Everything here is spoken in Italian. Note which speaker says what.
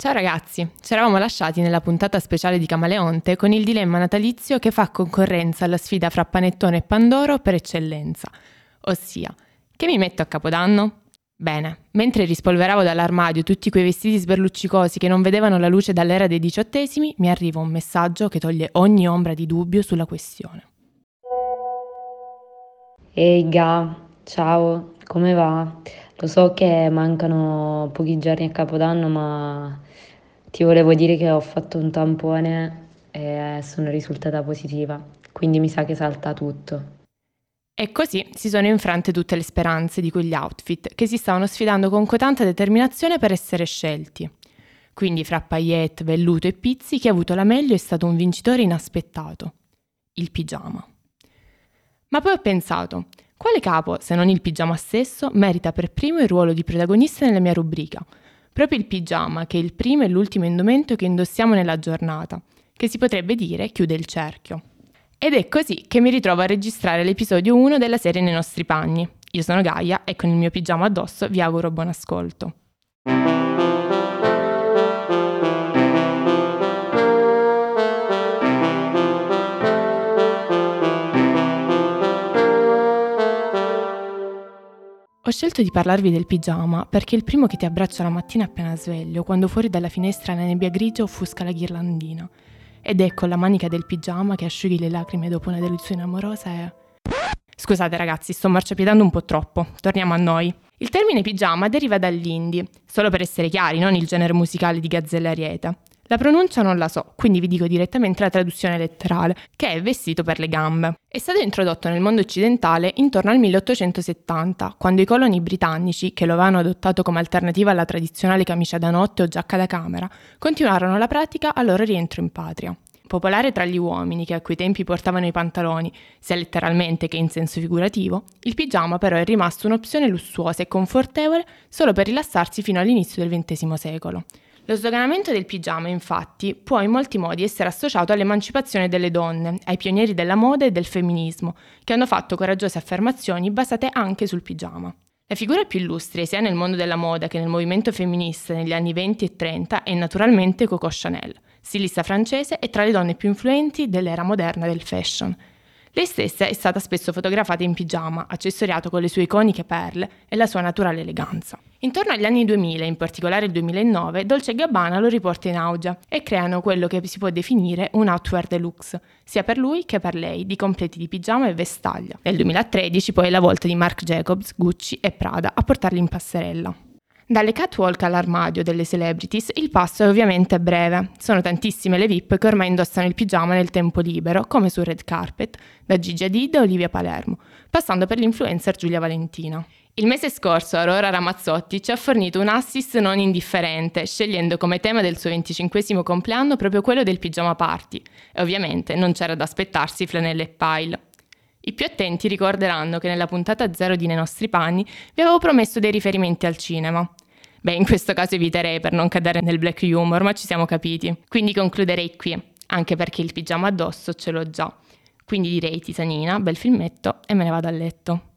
Speaker 1: Ciao ragazzi, ci eravamo lasciati nella puntata speciale di Camaleonte con il dilemma natalizio che fa concorrenza alla sfida fra Panettone e Pandoro per eccellenza, ossia, che mi metto a Capodanno? Bene, mentre rispolveravo dall'armadio tutti quei vestiti sberluccicosi che non vedevano la luce dall'era dei diciottesimi, mi arriva un messaggio che toglie ogni ombra di dubbio sulla questione.
Speaker 2: Ehi Ga, ciao, come va? Lo so che mancano pochi giorni a Capodanno, ma ti volevo dire che ho fatto un tampone e sono risultata positiva, quindi mi sa che salta tutto.
Speaker 1: E così si sono infrante tutte le speranze di quegli outfit che si stavano sfidando con cotanta determinazione per essere scelti. Quindi fra paillette, velluto e pizzi chi ha avuto la meglio è stato un vincitore inaspettato, il pigiama. Ma poi ho pensato, quale capo, se non il pigiama stesso, merita per primo il ruolo di protagonista nella mia rubrica? Proprio il pigiama, che è il primo e l'ultimo indumento che indossiamo nella giornata, che si potrebbe dire chiude il cerchio. Ed è così che mi ritrovo a registrare l'episodio 1 della serie Nei nostri panni. Io sono Gaia e con il mio pigiama addosso vi auguro buon ascolto. Ho scelto di parlarvi del pigiama perché è il primo che ti abbraccia la mattina appena sveglio, quando fuori dalla finestra la nebbia grigia offusca la ghirlandina. Ed con la manica del pigiama che asciughi le lacrime dopo una delusione amorosa e... Scusate ragazzi, sto marciapiedando un po' troppo. Torniamo a noi. Il termine pigiama deriva dall'indie, solo per essere chiari, non il genere musicale di Gazzella Arieta. La pronuncia non la so, quindi vi dico direttamente la traduzione letterale, che è vestito per le gambe. È stato introdotto nel mondo occidentale intorno al 1870, quando i coloni britannici, che lo avevano adottato come alternativa alla tradizionale camicia da notte o giacca da camera, continuarono la pratica al loro rientro in patria. Popolare tra gli uomini che a quei tempi portavano i pantaloni, sia letteralmente che in senso figurativo, il pigiama però è rimasto un'opzione lussuosa e confortevole solo per rilassarsi fino all'inizio del XX secolo. Lo sdoganamento del pigiama, infatti, può in molti modi essere associato all'emancipazione delle donne, ai pionieri della moda e del femminismo, che hanno fatto coraggiose affermazioni basate anche sul pigiama. La figura più illustre, sia nel mondo della moda che nel movimento femminista negli anni 20 e 30, è naturalmente Coco Chanel, stilista francese e tra le donne più influenti dell'era moderna del fashion. Lei stessa è stata spesso fotografata in pigiama, accessoriato con le sue iconiche perle e la sua naturale eleganza. Intorno agli anni 2000, in particolare il 2009, Dolce Gabbana lo riporta in auge e creano quello che si può definire un outwear deluxe, sia per lui che per lei, di completi di pigiama e vestaglia. Nel 2013 poi è la volta di Marc Jacobs, Gucci e Prada a portarli in passerella. Dalle catwalk all'armadio delle celebrities il passo è ovviamente breve. Sono tantissime le VIP che ormai indossano il pigiama nel tempo libero, come sul red carpet, da Gigi Hadid a Olivia Palermo, passando per l'influencer Giulia Valentina. Il mese scorso Aurora Ramazzotti ci ha fornito un assist non indifferente, scegliendo come tema del suo 25 compleanno proprio quello del pigiama party. E ovviamente non c'era da aspettarsi flanelle e pile. I più attenti ricorderanno che nella puntata zero di Nei nostri panni vi avevo promesso dei riferimenti al cinema. Beh, in questo caso eviterei per non cadere nel black humor, ma ci siamo capiti. Quindi concluderei qui, anche perché il pigiama addosso ce l'ho già. Quindi direi Tisanina, bel filmetto e me ne vado a letto.